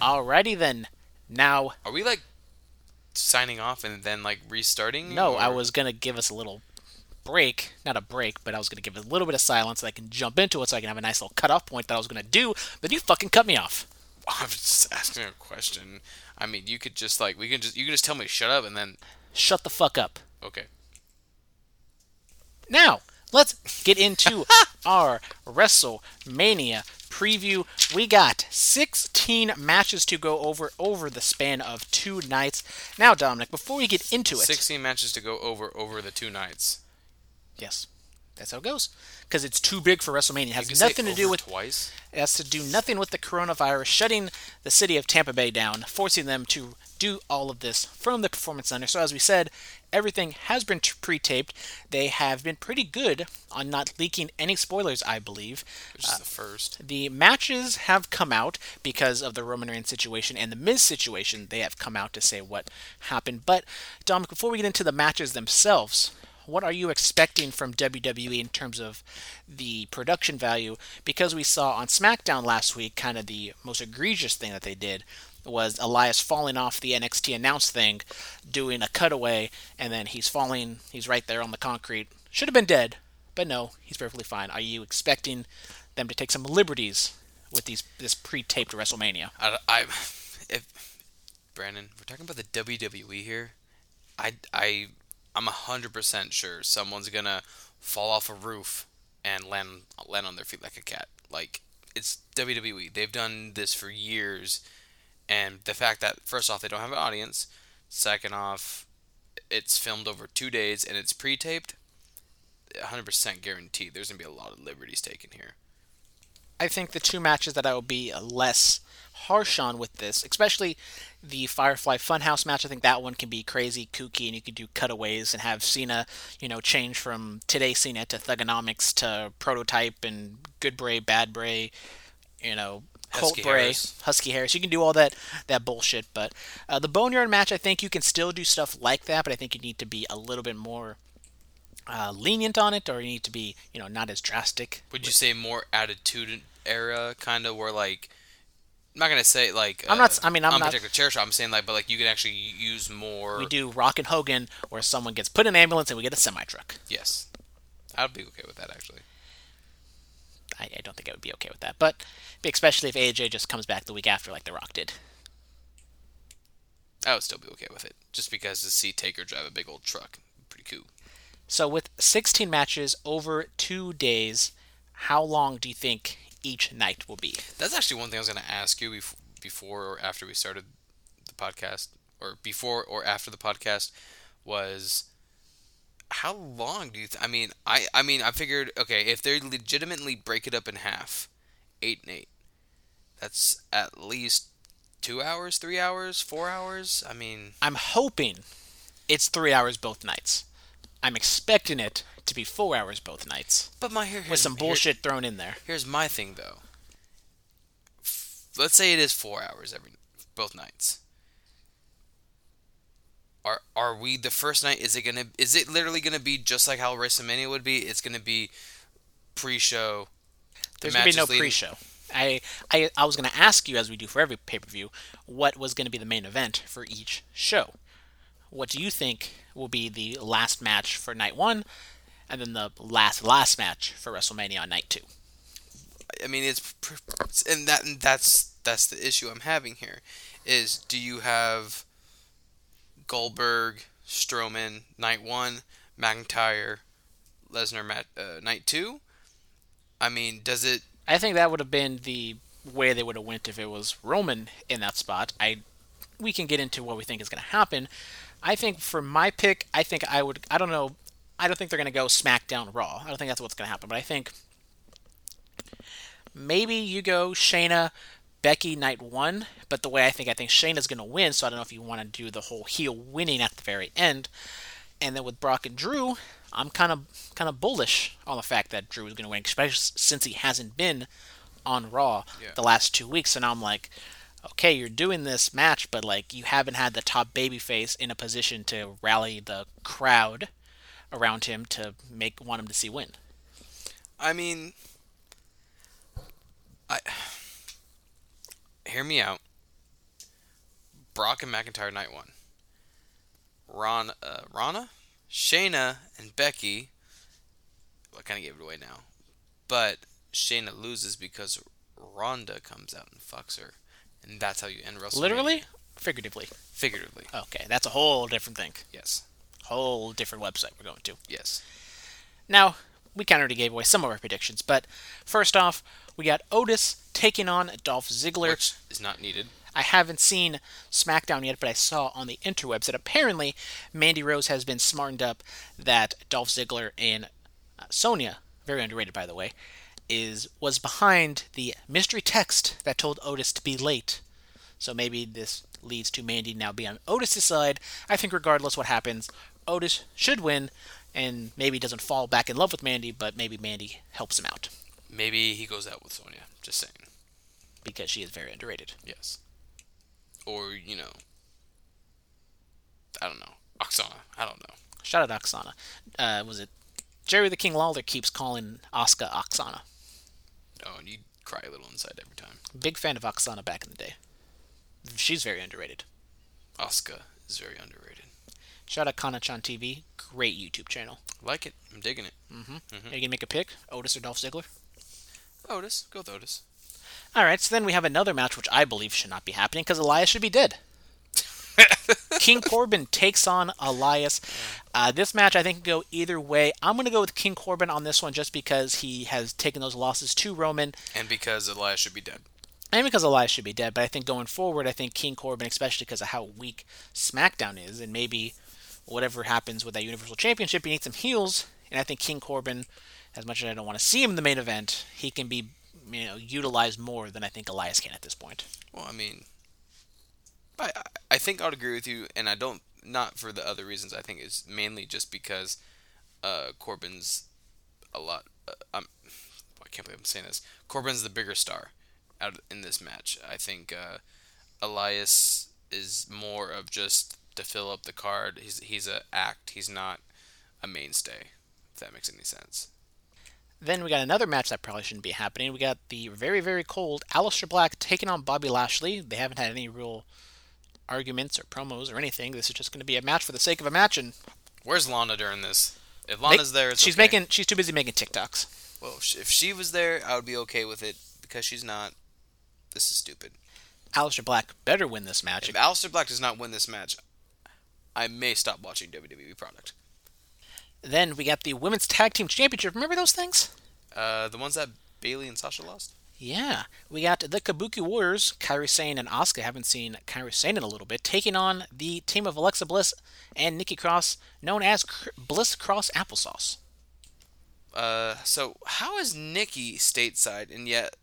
Alrighty then. Now, Are we like signing off and then like restarting? no, I was gonna give us a little break, not a break, but I was gonna give a little bit of silence so I can jump into it, so I can have a nice little cutoff point that I was gonna do. But you fucking cut me off. I was just asking a question. I mean, you could just like we can just you can just tell me shut up and then Shut the fuck up. okay. Now, let's get into our WrestleMania preview. We got 16 matches to go over over the span of two nights. Now, Dominic, before we get into it, 16 matches to go over over the two nights. yes, that's how it goes. Because it's too big for WrestleMania. It has nothing to do with twice. Has to do nothing with the coronavirus shutting the city of Tampa Bay down, forcing them to do all of this from the Performance Center. So, as we said, everything has been pre taped. They have been pretty good on not leaking any spoilers, I believe. Which is the first. Uh, the matches have come out because of the Roman Reigns situation and the Miz situation. They have come out to say what happened. But, Dominic, before we get into the matches themselves, what are you expecting from WWE in terms of the production value? Because we saw on SmackDown last week, kind of the most egregious thing that they did was Elias falling off the NXT announce thing, doing a cutaway, and then he's falling, he's right there on the concrete. Should have been dead, but no, he's perfectly fine. Are you expecting them to take some liberties with these this pre-taped WrestleMania? I, I if Brandon, we're talking about the WWE here. I I I'm hundred percent sure someone's gonna fall off a roof and land land on their feet like a cat. Like it's WWE. They've done this for years, and the fact that first off they don't have an audience, second off, it's filmed over two days and it's pre-taped. 100% guaranteed. There's gonna be a lot of liberties taken here. I think the two matches that I will be less harsh on with this, especially the Firefly Funhouse match, I think that one can be crazy, kooky, and you could do cutaways and have Cena, you know, change from today Cena to Thugonomics to Prototype and Good Bray, Bad Bray, you know, Colt Husky Bray, Harris. Husky Harris. You can do all that that bullshit, but uh, the Boneyard match, I think you can still do stuff like that, but I think you need to be a little bit more uh, lenient on it, or you need to be, you know, not as drastic. Would you say more attitude era kind of where like I'm not gonna say like I'm not- I mean, I'm on not- particular chair shot. I'm saying like, but like you can actually use more. We do Rock and Hogan, where someone gets put in an ambulance and we get a semi truck. Yes, I'd be okay with that actually. I, I don't think I would be okay with that, but especially if AJ just comes back the week after, like The Rock did. I would still be okay with it, just because to see Taker drive a big old truck, pretty cool. So with 16 matches over two days, how long do you think each night will be? That's actually one thing I was gonna ask you bef- before or after we started the podcast, or before or after the podcast, was how long do you? Th- I mean, I I mean, I figured okay, if they legitimately break it up in half, eight and eight, that's at least two hours, three hours, four hours. I mean, I'm hoping it's three hours both nights. I'm expecting it to be four hours both nights, but my here with some here- bullshit thrown in there. Here's my thing though. F- Let's say it is four hours every both nights. Are are we the first night? Is it gonna? Is it literally gonna be just like how WrestleMania would be? It's gonna be pre-show. the There's gonna be no leading- pre-show. I, I I was gonna ask you, as we do for every pay-per-view, what was gonna be the main event for each show. What do you think will be the last match for night one, and then the last last match for WrestleMania on night two? I mean, it's and that and that's that's the issue I'm having here. Is do you have Goldberg, Strowman, night one, McIntyre, Lesnar, mat, uh, night two? I mean, does it? I think that would have been the way they would have went if it was Roman in that spot. I we can get into what we think is going to happen. I think for my pick, I think I would. I don't know. I don't think they're going to go SmackDown Raw. I don't think that's what's going to happen. But I think maybe you go Shayna, Becky night one. But the way I think, I think Shayna's going to win. So I don't know if you want to do the whole heel winning at the very end. And then with Brock and Drew, I'm kind of kind of bullish on the fact that Drew is going to win, especially since he hasn't been on Raw Yeah. the last two weeks. And I'm like, okay, you're doing this match, but like you haven't had the top babyface in a position to rally the crowd around him to make want him to see win. I mean, I hear me out. Brock and McIntyre night one. Ron, uh, Rana, Shayna, and Becky. Well, I kind of gave it away now, but Shayna loses because Ronda comes out and fucks her, and that's how you end WrestleMania. Literally, figuratively. figuratively. Okay, that's a whole different thing. Yes, Whole different website we're going to. yes. Now, we kind of already gave away some of our predictions, but first off, we got Otis taking on Dolph Ziggler. Which is not needed. I haven't seen SmackDown yet, but I saw on the interwebs that apparently Mandy Rose has been smartened up that Dolph Ziggler and uh, Sonya, very underrated by the way, is was behind the mystery text that told Otis to be late. So maybe this leads to Mandy now being on Otis' side. I think regardless what happens, Otis should win and maybe doesn't fall back in love with Mandy, but maybe Mandy helps him out Maybe he goes out with Sonya. Just saying. because she is very underrated. Yes. Or you know, I don't know. Oksana. I don't know. Shout out Oksana. Uh, was it Jerry the King Lawler keeps calling Asuka Oksana? Oh, and you cry a little inside every time. Big fan of Oksana back in the day. She's very underrated. Asuka is very underrated. Shout out Kana-chan TV. Great YouTube channel. Like it. I'm digging it. mm-hmm Are you gonna make a pick? Otis or Dolph Ziggler? Otis. Go with Otis. All right. So then we have another match which I believe should not be happening because Elias should be dead. King Corbin takes on Elias. Uh, this match I think can go either way. I'm gonna go with King Corbin on this one just because he has taken those losses to Roman. And because Elias should be dead. and because Elias should be dead, but I think going forward, I think King Corbin, especially because of how weak SmackDown is, and maybe whatever happens with that Universal Championship, he needs some heels, and I think King Corbin, as much as I don't want to see him in the main event, he can be you know utilized more than I think Elias can at this point. Well, I mean, I I- I think I'd agree with you, and I don't not for the other reasons. I think it's mainly just because uh, Corbin's a lot. Uh, I'm, I can't believe I'm saying this. Corbin's the bigger star out in this match. I think uh, Elias is more of just to fill up the card. He's he's a act. He's not a mainstay. If that makes any sense. Then we got another match that probably shouldn't be happening. We got the very, very cold Aleister Black taking on Bobby Lashley. They haven't had any real arguments or promos or anything. This is just going to be a match for the sake of a match, and Where's Lana during this? If make- Lana's there, it's she's okay. making she's too busy making TikToks. Well, if she was there, I would be okay with it because she's not. This is stupid. Aleister Black better win this match. If Aleister Black does not win this match, I may stop watching WWE product. Then we got the Women's Tag Team Championship. Remember those things? Uh, the ones that Bayley and Sasha lost. Yeah. We got the Kabuki Warriors, Kairi Sane and Asuka. Haven't seen Kairi Sane in a little bit. Taking on the team of Alexa Bliss and Nikki Cross, known as Bliss Cross Applesauce. Uh, so how is Nikki stateside and yet,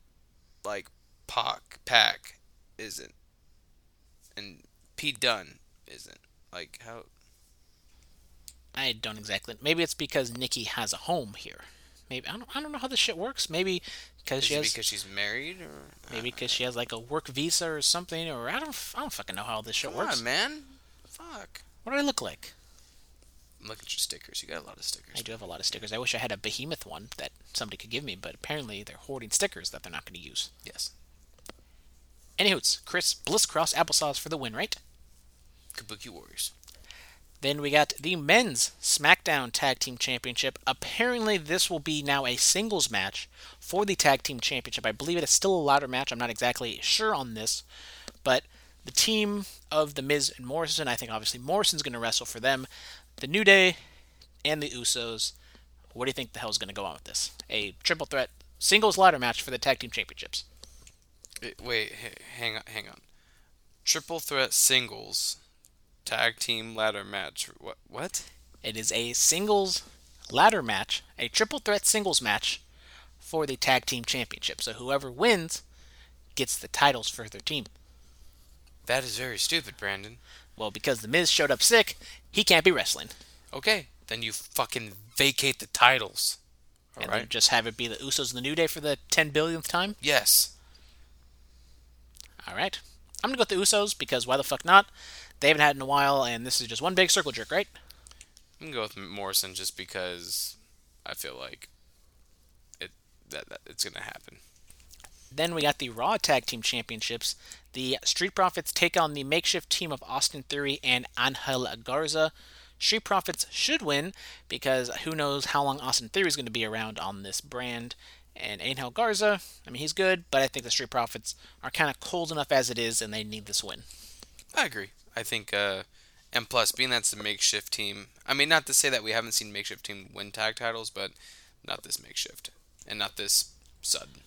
like, Pac Pac isn't, and Pete Dunne isn't? Like how? I don't exactly. Maybe it's because Nikki has a home here. Maybe I don't. I don't know how this shit works. Maybe because she has. because she's married or? Maybe because she has like a work visa or something, or I don't. I don't fucking know how this shit Come works. on, man. Fuck. What do I look like? Look at your stickers. You got a lot of stickers. I do have a lot of stickers. I wish I had a behemoth one that somebody could give me, but apparently they're hoarding stickers that they're not going to use. Yes. Anywho's, Chris Bliss Cross Applesauce for the win, right? Kabuki Warriors. Then we got the men's SmackDown Tag Team Championship. Apparently, this will be now a singles match for the Tag Team Championship. I believe it is still a ladder match. I'm not exactly sure on this, but the team of The Miz and Morrison, I think obviously Morrison's going to wrestle for them. The New Day and the Usos. What do you think the hell is going to go on with this? A triple threat singles ladder match for the Tag Team Championships. Wait, hang on, hang on. Triple threat singles, tag team ladder match. What? What? It is a singles ladder match, a triple threat singles match for the tag team championship. So whoever wins gets the titles for their team. That is very stupid, Brandon. Well, because the Miz showed up sick, he can't be wrestling. Okay, then you fucking vacate the titles. All and right. just have it be the Usos and the New Day for the 10 billionth time. Yes. All right. I'm gonna go with the Usos because why the fuck not? They haven't had in a while, and this is just one big circle jerk, right? I'm gonna go with Morrison just because I feel like it that, that it's gonna happen. Then we got the Raw Tag Team Championships. The Street Profits take on the makeshift team of Austin Theory and Angel Garza. Street Profits should win because who knows how long Austin Theory is going to be around on this brand. And Angel Garza, I mean, he's good, but I think the Street Profits are kind of cold enough as it is, and they need this win. I agree. I think, uh, and plus, being that's a makeshift team. I mean, not to say that we haven't seen makeshift team win tag titles, but not this makeshift and not this sudden.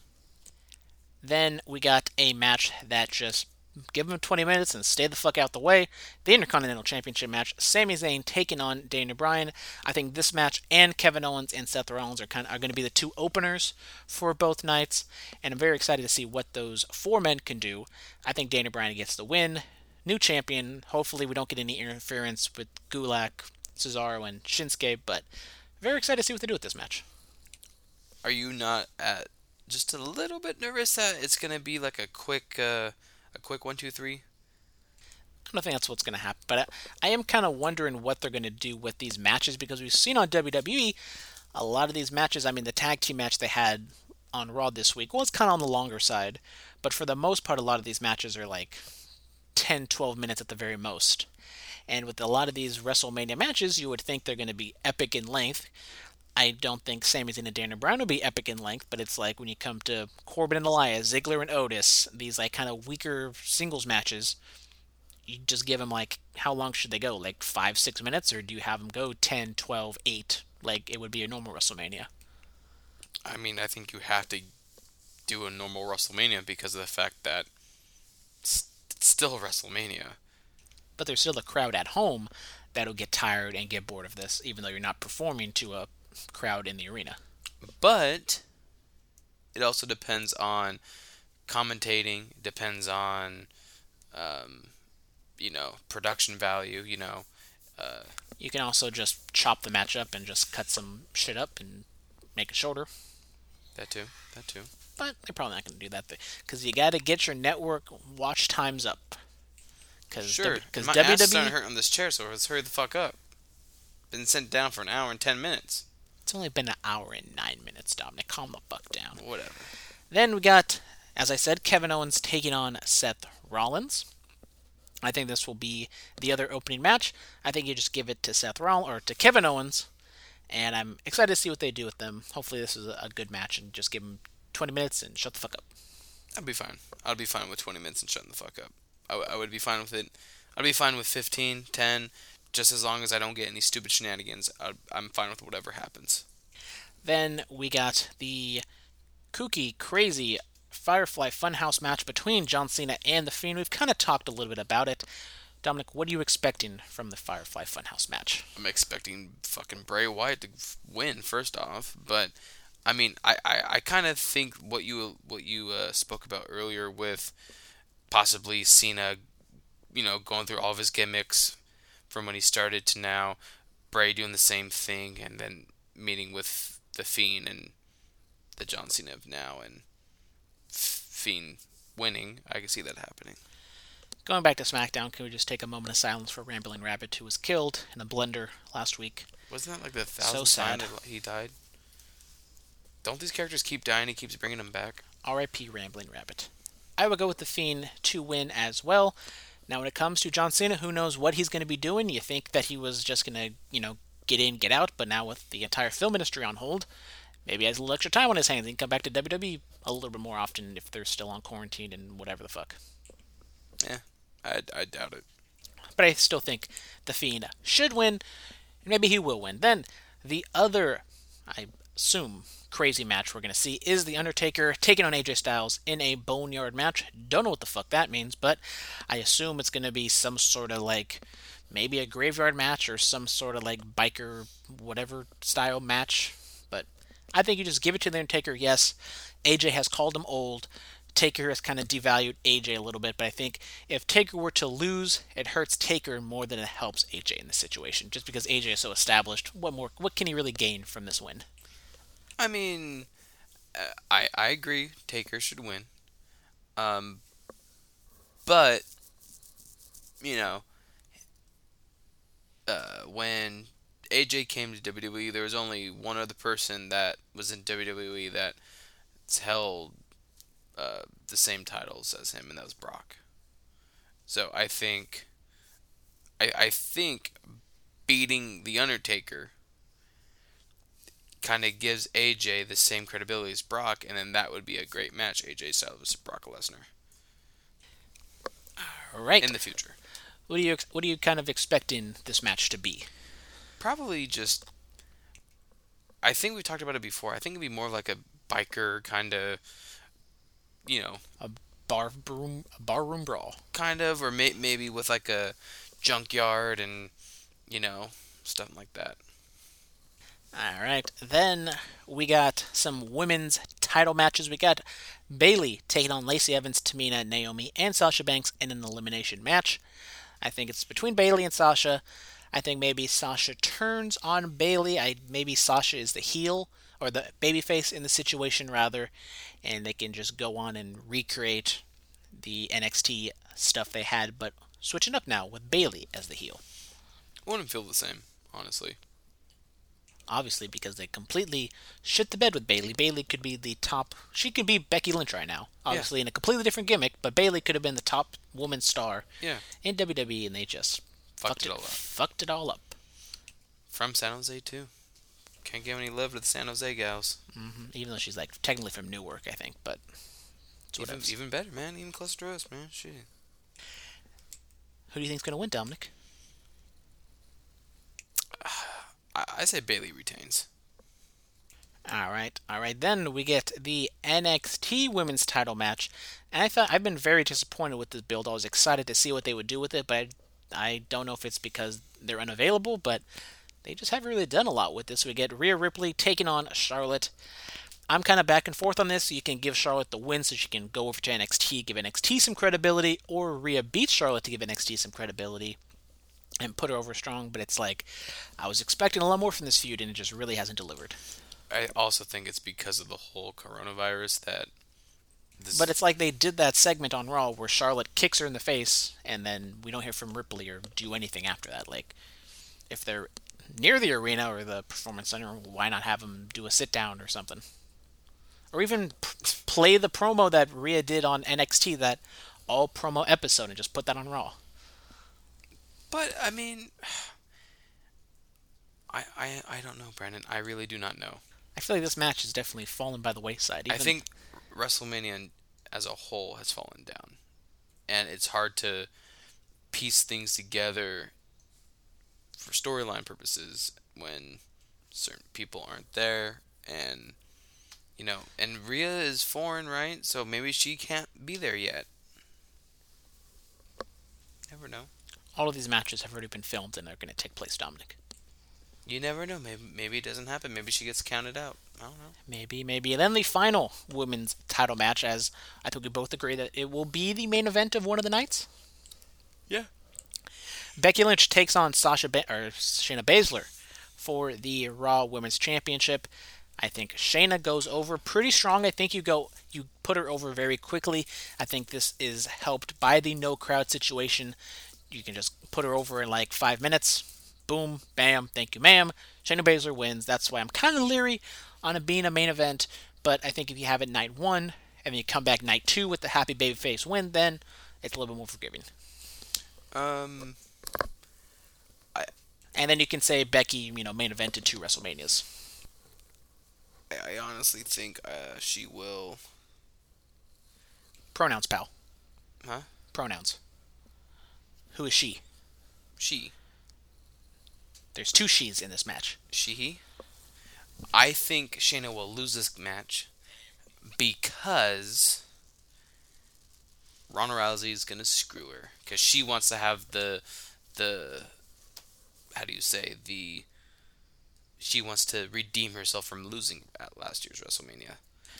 Then we got a match that just give them 20 minutes and stay the fuck out the way. The Intercontinental Championship match. Sami Zayn taking on Daniel Bryan. I think this match and Kevin Owens and Seth Rollins are kind of, are going to be the two openers for both nights, and I'm very excited to see what those four men can do. I think Daniel Bryan gets the win. New champion. Hopefully, we don't get any interference with Gulak, Cesaro, and Shinsuke, but very excited to see what they do with this match. Are you not at just a little bit nervous that it's gonna be like a quick, uh, a quick one, two, three? I don't think that's what's going to happen, but I, I am kind of wondering what they're going to do with these matches because we've seen on WWE a lot of these matches. I mean, the tag team match they had on Raw this week was kind of on the longer side, but for the most part, a lot of these matches are like 10, 12 minutes at the very most. And with a lot of these WrestleMania matches, you would think they're going to be epic in length. I don't think Sami Zayn and Daniel Bryan will be epic in length, but it's like when you come to Corbin and Elias, Ziggler and Otis, these like kind of weaker singles matches, you just give them like how long should they go? Like 5 6 minutes or do you have them go 10, 12, 8 like it would be a normal WrestleMania? I mean, I think you have to do a normal WrestleMania because of the fact that still WrestleMania. But there's still a crowd at home that'll get tired and get bored of this even though you're not performing to a crowd in the arena. But it also depends on commentating, depends on, um, you know, production value, you know. Uh, You can also just chop the match up and just cut some shit up and make it shorter. that too, that too. But they're probably not going to do that because you got to get your network watch times up. Cause Sure, because my ass starting to hurt on this chair, so let's hurry the fuck up. Been sent down for an hour and ten minutes. it's only been an hour and nine minutes, Dominic. Calm the fuck down. Whatever. Then we got, as I said, Kevin Owens taking on Seth Rollins. I think this will be the other opening match. I think you just give it to Seth Rollins or to Kevin Owens, and I'm excited to see what they do with them. Hopefully, this is a good match and just give them 20 minutes and shut the fuck up. I'd be fine. I'd be fine with 20 minutes and shutting the fuck up. I, w- I would be fine with it. I'd be fine with 15, 10, just as long as I don't get any stupid shenanigans. I'd, I'm fine with whatever happens. Then we got the kooky, crazy Firefly Funhouse match between John Cena and The Fiend. We've kind of talked a little bit about it. Dominic, what are you expecting from the Firefly Funhouse match? I'm expecting fucking Bray Wyatt to win first off, but I mean, I, I, I kind of think what you what you uh, spoke about earlier with possibly Cena, you know, going through all of his gimmicks from when he started to now, Bray doing the same thing, and then meeting with the Fiend and the John Cena of now, and Fiend winning. I can see that happening. Going back to SmackDown, can we just take a moment of silence for Rambling Rabbit, who was killed in a blender last week? Wasn't that like the thousandth sad. that he died? Don't these characters keep dying? He keeps bringing them back. R.I.P. Rambling Rabbit. I would go with the Fiend to win as well. Now, when it comes to John Cena, who knows what he's going to be doing? You think that he was just going to, you know, get in, get out, but now with the entire film industry on hold, maybe he has a little extra time on his hands. He can come back to WWE a little bit more often if they're still on quarantine and whatever the fuck. Yeah, I, I doubt it. But I still think the Fiend should win, and maybe he will win. Then the other, I assume, crazy match we're going to see is The Undertaker taking on AJ Styles in a Boneyard match. Don't know what the fuck that means, but I assume it's going to be some sort of like maybe a graveyard match or some sort of like biker whatever style match. But I think you just give it to The Undertaker. Yes, AJ has called him old. Taker has kind of devalued AJ a little bit, but I think if Taker were to lose, it hurts Taker more than it helps AJ in this situation. Just because AJ is so established, what more? What can he really gain from this win? I mean, uh, I I agree. Taker should win. Um, But you know, uh, when AJ came to WWE, there was only one other person that was in WWE that held uh, the same titles as him, and that was Brock. So I think, I, I think beating the Undertaker kind of gives AJ the same credibility as Brock, and then that would be a great match, AJ Styles Brock Lesnar All right. in the future. what are you what are you kind of expecting this match to be? Probably just. I think we talked about it before. I think it'd be more like a biker kind of, you know, a Bar room barroom brawl. kind of, or may, maybe with like a junkyard and, you know, stuff like that. All right. Then we got some women's title matches. We got Bayley taking on Lacey Evans, Tamina, Naomi, and Sasha Banks in an elimination match. I think it's between Bayley and Sasha. I think maybe Sasha turns on Bayley. I maybe Sasha is the heel or the babyface in the situation rather, and they can just go on and recreate the NXT stuff they had, but switching up now with Bayley as the heel. Wouldn't feel the same, honestly. Obviously because they completely shit the bed with Bayley. Bayley could be the top. She could be Becky Lynch right now, obviously in a completely different gimmick. But Bayley could have been the top woman star Yeah. in WWE, and they just Fucked it all up. Fucked it all up. From San Jose too. Can't give any love to the San Jose gals. hmm Even though she's like technically from Newark, I think, but it's Even, even better, man. Even closer to us, man. Shit. Who do you think's gonna win, Dominic? I, say Bayley retains. All right, all right. Then we get the NXT Women's Title match, and I thought I've been very disappointed with this build. I was excited to see what they would do with it, but I, I don't know if it's because they're unavailable, but they just haven't really done a lot with this. We get Rhea Ripley taking on Charlotte. I'm kind of back and forth on this. You can give Charlotte the win so she can go over to NXT, give NXT some credibility, or Rhea beats Charlotte to give NXT some credibility and put her over strong. But it's like I was expecting a lot more from this feud, and it just really hasn't delivered. I also think it's because of the whole coronavirus that. This, But it's like they did that segment on Raw where Charlotte kicks her in the face, and then we don't hear from Ripley or do anything after that. Like, if they're near the arena or the performance center, why not have them do a sit down or something? Or even p- play the promo that Rhea did on NXT, that all promo episode, and just put that on Raw. But I mean, I I I don't know, Brandon. I really do not know. I feel like this match has definitely fallen by the wayside. I think WrestleMania as a whole has fallen down, and it's hard to piece things together for storyline purposes when certain people aren't there, and you know, and Rhea is foreign, right? So maybe she can't be there yet. Never know. All of these matches have already been filmed and they're going to take place, Dominic. You never know. Maybe maybe it doesn't happen. Maybe she gets counted out. I don't know. Maybe, maybe. And then the final women's title match, as I think we both agree that it will be the main event of one of the nights. Yeah. Becky Lynch takes on Sasha ba- or Shayna Baszler for the Raw Women's Championship. I think Shayna goes over pretty strong. I think you go you put her over very quickly. I think this is helped by the no crowd situation. You can just put her over in like five minutes. Boom, bam, thank you, ma'am. Shayna Baszler wins. That's why I'm kind of leery on it being a main event. But I think if you have it night one and then you come back night two with the happy babyface win, then it's a little bit more forgiving. Um. I, And then you can say Becky, you know, main evented two WrestleManias. I, I honestly think uh, she will. Pronouns, pal. Huh? Pronouns. Who is she? She. There's two she's in this match. She. He. I think Shayna will lose this match because Ronda Rousey is gonna screw her because she wants to have the the how do you say the she wants to redeem herself from losing at last year's WrestleMania.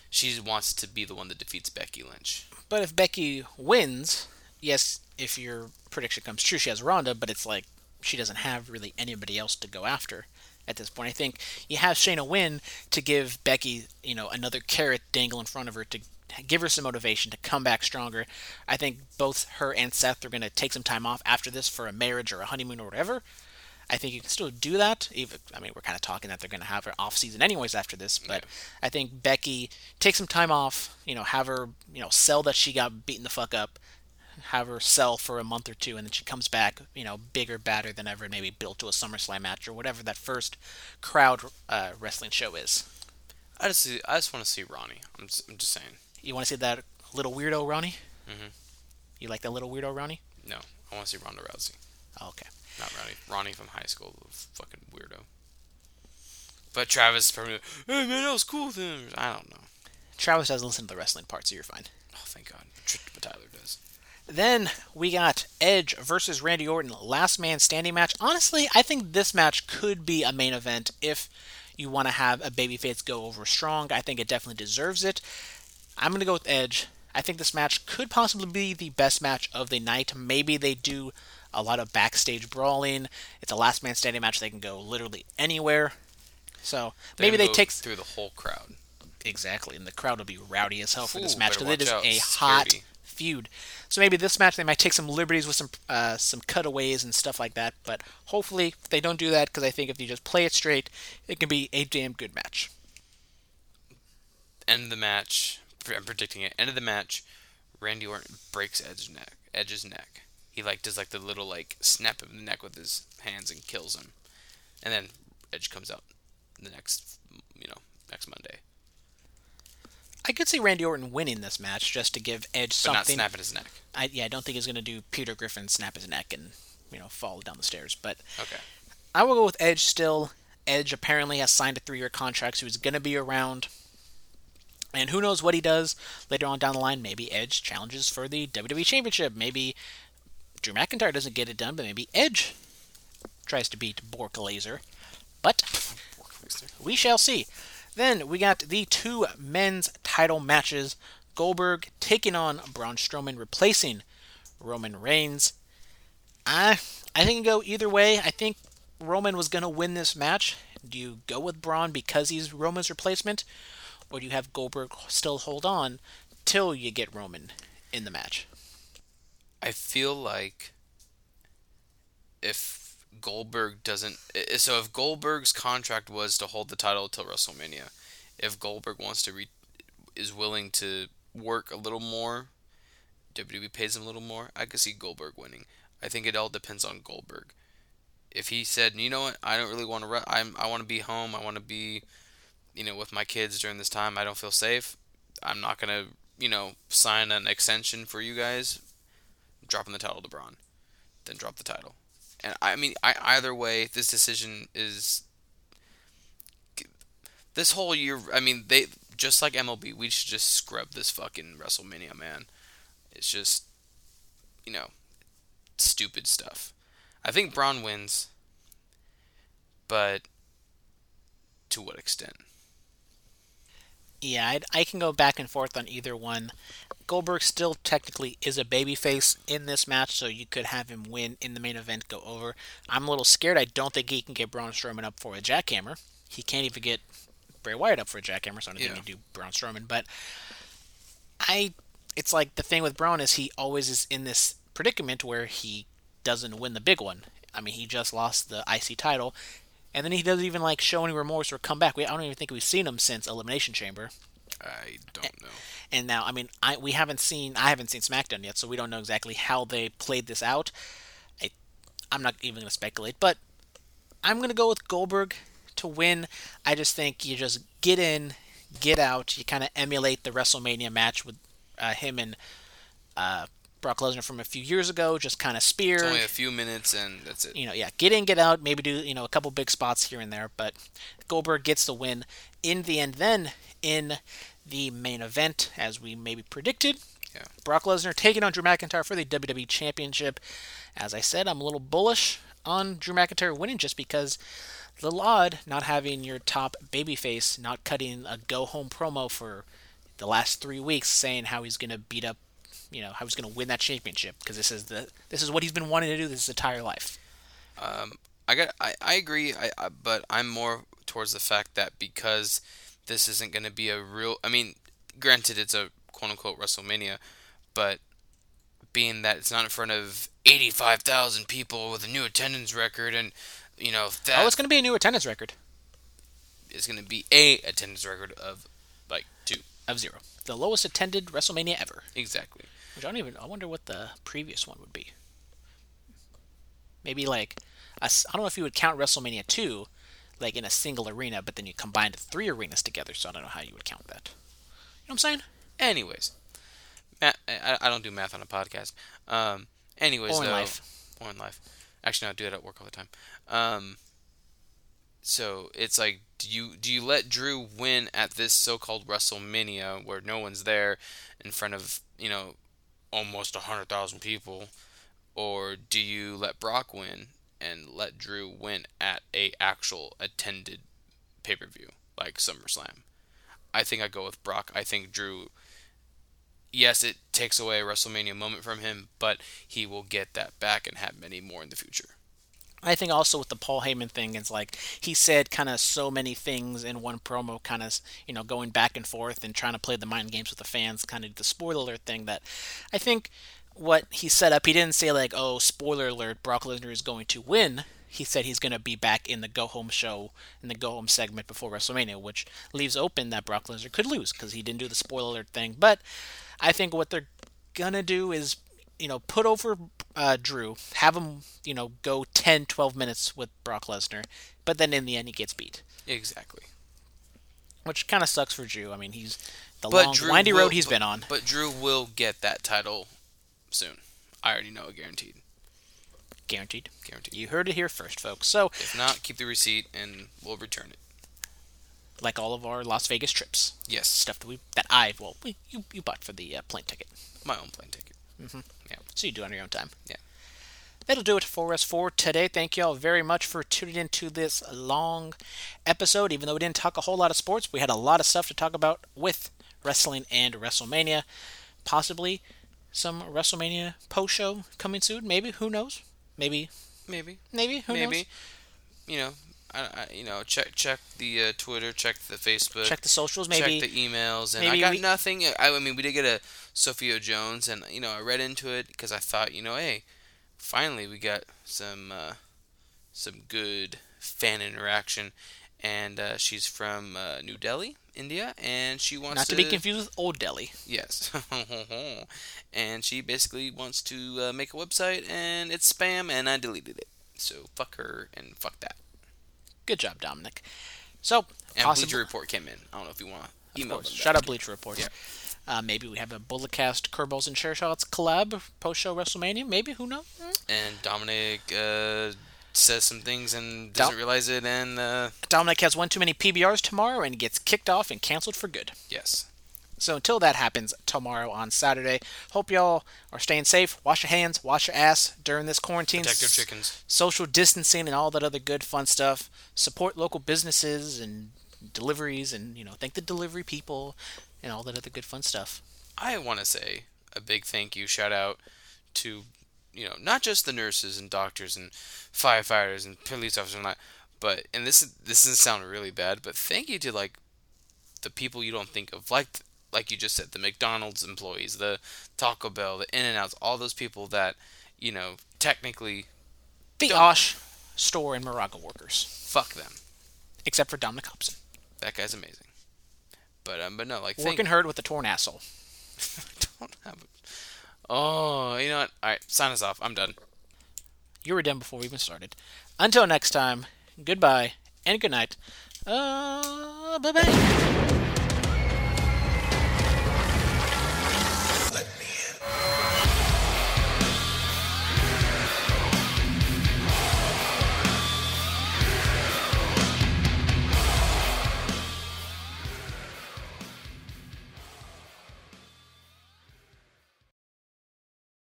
She wants to be the one that defeats Becky Lynch. But if Becky wins, yes, if your prediction comes true, she has Ronda, but it's like she doesn't have really anybody else to go after at this point. I think you have Shayna win to give Becky, you know, another carrot dangle in front of her to give her some motivation to come back stronger. I think both her and Seth are going to take some time off after this for a marriage or a honeymoon or whatever. I think you can still do that. Even I mean, we're kind of talking that they're going to have an off season anyways after this, but I think Becky take some time off. You know, have her you know sell that she got beaten the fuck up, have her sell for a month or two, and then she comes back, you know, bigger, badder than ever, maybe built to a SummerSlam match or whatever that first crowd uh, wrestling show is. I just see, I just want to see Ronnie. I'm just, I'm just saying. You want to see that little weirdo Ronnie? Mm-hmm. You like that little weirdo Ronnie? No, I want to see Ronda Rousey, Oh, okay. not Ronnie. Ronnie from high school, the fucking weirdo. But Travis, probably, hey man, that was cool him. I don't know. Travis doesn't listen to the wrestling part, so you're fine. Oh, thank God. But Tyler does. Then we got Edge versus Randy Orton, last man standing match. Honestly, I think this match could be a main event if you want to have a babyface go over strong. I think it definitely deserves it. I'm going to go with Edge. I think this match could possibly be the best match of the night. Maybe they do a lot of backstage brawling. It's a last man standing match. They can go literally anywhere. So They're maybe they take through the whole crowd. Exactly, and the crowd will be rowdy as hell for this match because it is out. a hot Security. Feud. So maybe this match they might take some liberties with some uh, some cutaways and stuff like that. But hopefully they don't do that because I think if you just play it straight, it can be a damn good match. End of the match. I'm predicting it. End of the match. Randy Orton breaks Edge's neck. Edge's neck. He like does like the little like snap of the neck with his hands and kills him, and then Edge comes out the next you know next Monday, I could see Randy Orton winning this match just to give Edge something. but not snapping his neck. I, yeah, I don't think he's going to do Peter Griffin snap his neck and you know fall down the stairs. But Okay. I will go with Edge still. Edge apparently has signed a three-year contract, so he's going to be around. And who knows what he does later on down the line? Maybe Edge challenges for the WWE Championship. Maybe Drew McIntyre doesn't get it done, but maybe Edge tries to beat Bork Laser. But we shall see. Then we got the two men's title matches. Goldberg taking on Braun Strowman, replacing Roman Reigns. I I think go either way. I think Roman was gonna win this match. Do you go with Braun because he's Roman's replacement, or do you have Goldberg still hold on till you get Roman in the match? I feel like if Goldberg doesn't, so if Goldberg's contract was to hold the title till WrestleMania, if Goldberg wants to re, is willing to work a little more, WWE pays him a little more. I could see Goldberg winning. I think it all depends on Goldberg. If he said, you know what, I don't really want to, re- I'm, I want to be home. I want to be, you know, with my kids during this time. I don't feel safe. I'm not gonna, you know, sign an extension for you guys dropping the title to Braun, then drop the title. And I mean, I, either way, this decision is this whole year. I mean, they just like MLB, we should just scrub this fucking WrestleMania, man. It's just, you know, stupid stuff. I think Braun wins, but to what extent? Yeah, I'd, I can go back and forth on either one. Goldberg still technically is a babyface in this match, so you could have him win in the main event, go over. I'm a little scared. I don't think he can get Braun Strowman up for a jackhammer. He can't even get Bray Wyatt up for a jackhammer, so I don't Yeah. think he do Braun Strowman. But I, it's like the thing with Braun is he always is in this predicament where he doesn't win the big one. I mean, he just lost the IC title, and then he doesn't even like show any remorse or come back. We I don't even think we've seen him since Elimination Chamber. I don't know. And now, I mean, I we haven't seen I haven't seen SmackDown yet, so we don't know exactly how they played this out. I I'm not even going to speculate, but I'm going to go with Goldberg to win. I just think you just get in, get out. You kind of emulate the WrestleMania match with uh, him and uh, Brock Lesnar from a few years ago. Just kind of spear. It's only a few minutes, and that's it. you know, yeah, get in, get out, maybe do, you know, a couple big spots here and there, but Goldberg gets the win in the end. Then, in the main event, as we maybe predicted, Yeah. Brock Lesnar taking on Drew McIntyre for the WWE Championship. As I said, I'm a little bullish on Drew McIntyre winning just because little odd not having your top babyface not cutting a go home promo for the last three weeks saying how he's going to beat up, you know, how he's going to win that championship because this is the this is what he's been wanting to do this entire life. Um, I got. I, I agree. I, I but I'm more towards the fact that because this isn't going to be a real. I mean, granted, it's a quote unquote WrestleMania, but being that it's not in front of 85,000 people with a new attendance record and you know that Oh, it's going to be a new attendance record It's going to be a attendance record of like two of zero. The lowest attended WrestleMania ever. exactly. Which I don't even. I wonder what the previous one would be. Maybe like, a s- I don't know if you would count WrestleMania two, like in a single arena, but then you combined three arenas together. So I don't know how you would count that. You know what I'm saying? Anyways, I, I don't do math on a podcast. Um, anyways, Or in though, life. or in life. Actually, no, I do that at work all the time. Um, so it's like, do you do you let Drew win at this so-called WrestleMania where no one's there in front of you know almost a hundred thousand people, or do you let Brock win and let Drew win at a actual attended pay-per-view like SummerSlam? I think I go with Brock. I think Drew yes, it takes away a WrestleMania moment from him, but he will get that back and have many more in the future. I think also with the Paul Heyman thing, it's like he said kind of so many things in one promo, kind of you know going back and forth and trying to play the mind games with the fans, kind of the spoiler alert thing. That I think what he set up, he didn't say like, oh, spoiler alert, Brock Lesnar is going to win. He said he's going to be back in the go home show in the go home segment before WrestleMania, which leaves open that Brock Lesnar could lose because he didn't do the spoiler alert thing. But I think what they're gonna do is you know, put over uh, Drew, have him, you know, go 10, 12 minutes with Brock Lesnar, but then in the end he gets beat, Exactly. which kind of sucks for Drew. I mean, he's the But long, Drew windy will- road he's but- been on. But Drew will get that title soon. I already know it guaranteed. Guaranteed. Guaranteed. You heard it here first, folks. So, If not, keep the receipt and we'll return it. Like all of our Las Vegas trips, Yes. stuff that we that I well, we, you you bought for the uh, plane ticket, My own plane ticket. Mm-hmm. Yeah, so you do it on your own time. Yeah. That'll do it for us for today. Thank you all very much for tuning in to this long episode. Even though we didn't talk a whole lot of sports, we had a lot of stuff to talk about with wrestling and WrestleMania. Possibly some WrestleMania post show coming soon. Maybe. Who knows? Maybe. Maybe. Maybe. Who Maybe. knows? You know, I, you know, check check the uh, Twitter, check the Facebook, Check the socials. Maybe. check the emails, and I got we- nothing. I, I mean, we did get a Sophia Jones, and you know, I read into it because I thought, you know, hey, finally we got some uh, some good fan interaction, and uh, she's from uh, New Delhi, India, and she wants Not to be confused with Old Delhi. Yes, and she basically wants to uh, make a website, and it's spam, and I deleted it. So fuck her and fuck that. Good job, Dominic. So, And possibly, Bleacher Report came in. I don't know if you want to email course. them. Shout out Bleacher Report. Yeah. Uh, maybe we have a Bulletcast, Curveballs, and Share Shots collab post show WrestleMania. Maybe who knows? And Dominic uh, says some things and doesn't realize it, and uh, Dominic has one too many PBRs tomorrow and gets kicked off and canceled for good. yes, So until that happens tomorrow on Saturday, hope y'all are staying safe. Wash your hands, wash your ass during this quarantine. protect your chickens. Social distancing and all that other good fun stuff. Support local businesses and deliveries and you know thank the delivery people and all that other good fun stuff. I want to say a big thank you, shout out to, you know, not just the nurses and doctors and firefighters and police officers and that, but and this this doesn't sound really bad, but thank you to like the people you don't think of, like like you just said, the McDonald's employees, the Taco Bell, the In and Outs, all those people that, you know, technically The Don't- Osh store and Moraga workers, fuck them. except for Dominic Hobson, That guy's amazing. But um, but no, like thank working hard with a torn asshole. I don't have it. Oh, you know what? All right, sign us off. I'm done. You were done before we even started. Until next time, goodbye and good night. Uh, bye bye.